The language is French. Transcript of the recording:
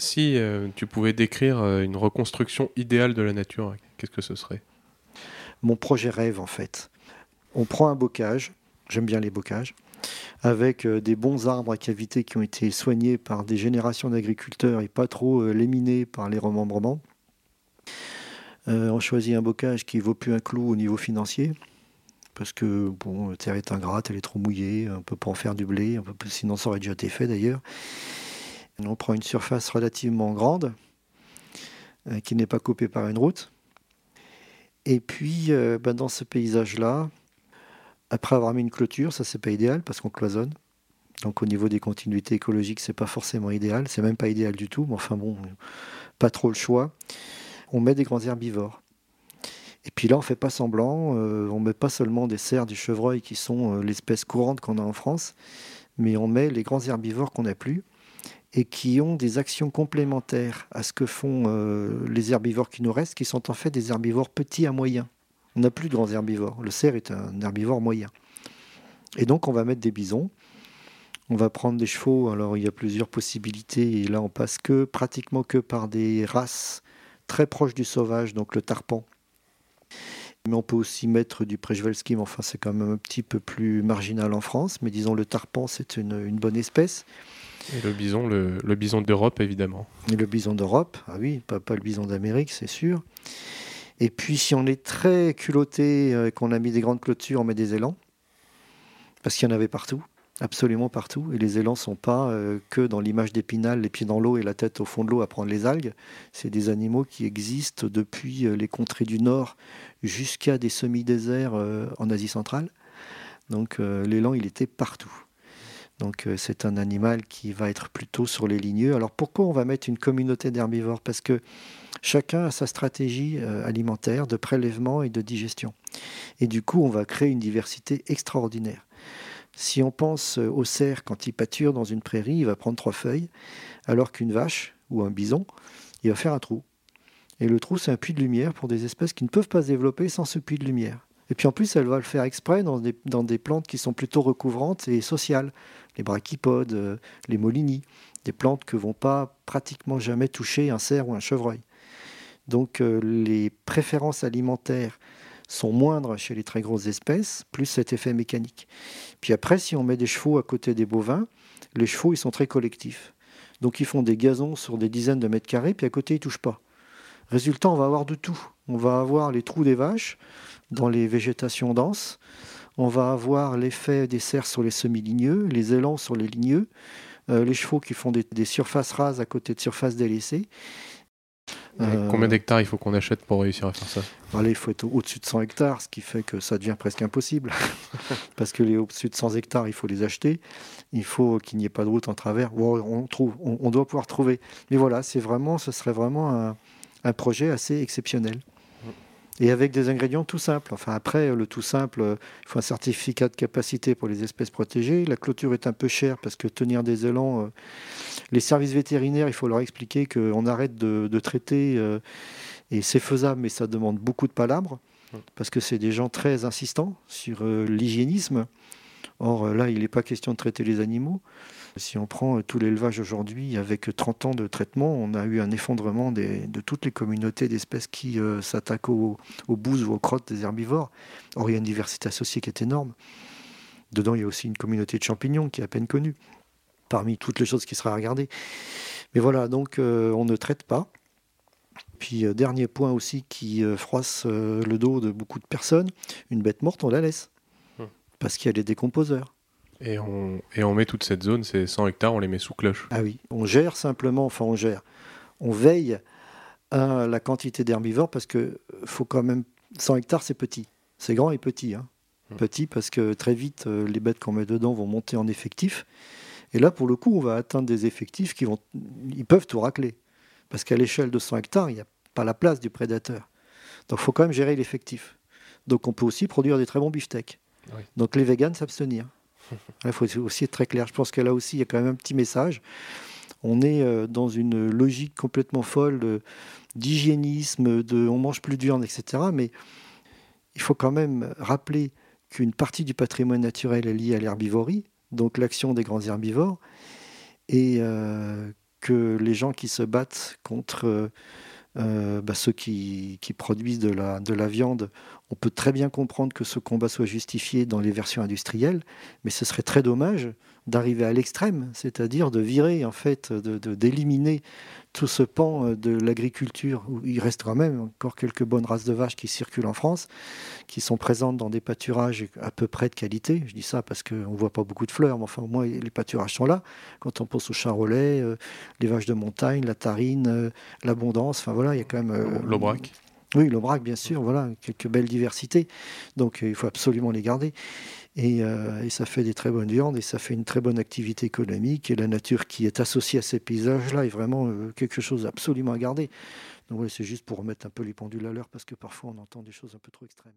Si euh, tu pouvais décrire euh, une reconstruction idéale de la nature, qu'est-ce que ce serait? Mon projet rêve en fait. On prend un bocage, j'aime bien les bocages, avec euh, des bons arbres à cavité qui ont été soignés par des générations d'agriculteurs et pas trop léminés par les remembrements. on choisit un bocage qui vaut plus un clou au niveau financier, parce que bon, la terre est ingrate, elle est trop mouillée, on peut pas en faire du blé, sinon ça aurait déjà été fait d'ailleurs. On prend une surface relativement grande, euh, qui n'est pas coupée par une route. Et puis, euh, ben, dans ce paysage-là, après avoir mis une clôture, ça c'est pas idéal parce qu'on cloisonne. Donc au niveau des continuités écologiques, c'est pas forcément idéal, c'est même pas idéal du tout, mais enfin bon, pas trop le choix. On met des grands herbivores. Et puis là, on fait pas semblant, euh, on met pas seulement des cerfs, des chevreuils qui sont l'espèce courante qu'on a en France, mais on met les grands herbivores qu'on n'a plus et qui ont des actions complémentaires à ce que font euh, les herbivores qui nous restent, qui sont en fait des herbivores petits à moyens. On n'a plus de grands herbivores. Le cerf est un herbivore moyen. Et donc on va mettre des bisons. On va prendre des chevaux. Alors il y a plusieurs possibilités. Et là on passe que pratiquement que par des races très proches du sauvage, donc le tarpan. Mais on peut aussi mettre du Przewalski, mais enfin c'est quand même un petit peu plus marginal en France. Mais disons le tarpan c'est une bonne espèce. Et le bison, le, bison d'Europe, évidemment. Et le bison d'Europe, ah oui, pas, le bison d'Amérique, c'est sûr. Et puis, si on est très culotté euh, et qu'on a mis des grandes clôtures, on met des élans. Parce qu'il y en avait partout, absolument partout. Et les élans ne sont pas euh, que dans l'image d'Épinal, les pieds dans l'eau et la tête au fond de l'eau à prendre les algues. C'est des animaux qui existent depuis euh, les contrées du Nord jusqu'à des semi-déserts en Asie centrale. Donc, l'élan, il était partout. Donc euh, c'est un animal qui va être plutôt sur les ligneux. Alors pourquoi on va mettre une communauté d'herbivores? Parce que chacun a sa stratégie euh, alimentaire de prélèvement et de digestion. Et du coup, on va créer une diversité extraordinaire. Si on pense euh, au cerf, quand il pâture dans une prairie, il va prendre trois feuilles, alors qu'une vache ou un bison, il va faire un trou. Et le trou, c'est un puits de lumière pour des espèces qui ne peuvent pas se développer sans ce puits de lumière. Et puis en plus, elle va le faire exprès dans des, dans des plantes qui sont plutôt recouvrantes et sociales les brachypodes, euh, les molinies, des plantes que vont pas pratiquement jamais toucher un cerf ou un chevreuil. Donc euh, les préférences alimentaires sont moindres chez les très grosses espèces, plus cet effet mécanique. Puis après, si on met des chevaux à côté des bovins, les chevaux, ils sont très collectifs. Donc ils font des gazons sur des dizaines de mètres carrés, puis à côté, ils touchent pas. Résultat, on va avoir de tout. On va avoir les trous des vaches dans les végétations denses on va avoir l'effet des cerfs sur les semi-ligneux, les élans sur les ligneux, euh, les chevaux qui font des, surfaces rases à côté de surfaces délaissées. Euh, combien d'hectares il faut qu'on achète pour réussir à faire ça? Il faut être au-dessus de 100 hectares, ce qui fait que ça devient presque impossible. Parce que les au-dessus de 100 hectares, il faut les acheter. Il faut qu'il n'y ait pas de route en travers. On, trouve, on, doit pouvoir trouver. Mais voilà, c'est vraiment, ce serait vraiment un projet assez exceptionnel et avec des ingrédients tout simples. Enfin, après, le tout simple, il faut un certificat de capacité pour les espèces protégées. La clôture est un peu chère parce que tenir des élans, euh, les services vétérinaires, il faut leur expliquer qu'on arrête de, traiter euh, et c'est faisable, mais ça demande beaucoup de palabres parce que c'est des gens très insistants sur euh, l'hygiénisme. Or, là, il n'est pas question de traiter les animaux. Si on prend euh, tout l'élevage aujourd'hui, avec 30 ans de traitement, on a eu un effondrement de toutes les communautés d'espèces qui euh, s'attaquent aux, bouses ou aux crottes des herbivores. Or, il y a une diversité associée qui est énorme. Dedans, il y a aussi une communauté de champignons qui est à peine connue, parmi toutes les choses qui seraient à regarder. Mais voilà, donc euh, on ne traite pas. Puis, dernier point aussi qui froisse le dos de beaucoup de personnes, une bête morte, on la laisse. Parce qu'il y a les décomposeurs. Et on, et on met toute cette zone, ces 100 hectares, on les met sous cloche. Ah oui, on gère simplement, enfin on gère, on veille à la quantité d'herbivores parce que faut quand même, 100 hectares c'est petit, c'est grand et petit. Hein. Mmh. Petit parce que très vite, euh, les bêtes qu'on met dedans vont monter en effectif. Et là, pour le coup, on va atteindre des effectifs qui vont, ils peuvent tout racler. Parce qu'à l'échelle de 100 hectares, il n'y a pas la place du prédateur. Donc il faut quand même gérer l'effectif. Donc on peut aussi produire des très bons beefsteaks. Donc les véganes s'abstenir. Il faut aussi être très clair. Je pense que là aussi, il y a quand même un petit message. On est euh, dans une logique complètement folle d'hygiénisme, de, on mange plus de viande, etc. Mais il faut quand même rappeler qu'une partie du patrimoine naturel est liée à l'herbivorie, donc l'action des grands herbivores, et euh, que les gens qui se battent contre euh, bah, ceux qui, produisent de la, de la viande, on peut très bien comprendre que ce combat soit justifié dans les versions industrielles, mais ce serait très dommage d'arriver à l'extrême, c'est-à-dire de virer, en fait, de, d'éliminer tout ce pan euh, de l'agriculture, où il reste quand même encore quelques bonnes races de vaches qui circulent en France, qui sont présentes dans des pâturages à peu près de qualité. Je dis ça parce qu'on ne voit pas beaucoup de fleurs, mais enfin au moins les pâturages sont là. Quand on pense au charolais, euh, les vaches de montagne, la tarine, euh, l'abondance, enfin voilà, il y a quand même... oui, l'Aubrac, bien sûr, voilà, quelques belles diversités. Donc il faut absolument les garder. Euh, et, ça fait des très bonnes viandes et ça fait une très bonne activité économique. Et la nature qui est associée à ces paysages-là est vraiment euh, quelque chose absolument à garder. Donc c'est juste pour remettre un peu les pendules à l'heure parce que parfois on entend des choses un peu trop extrêmes.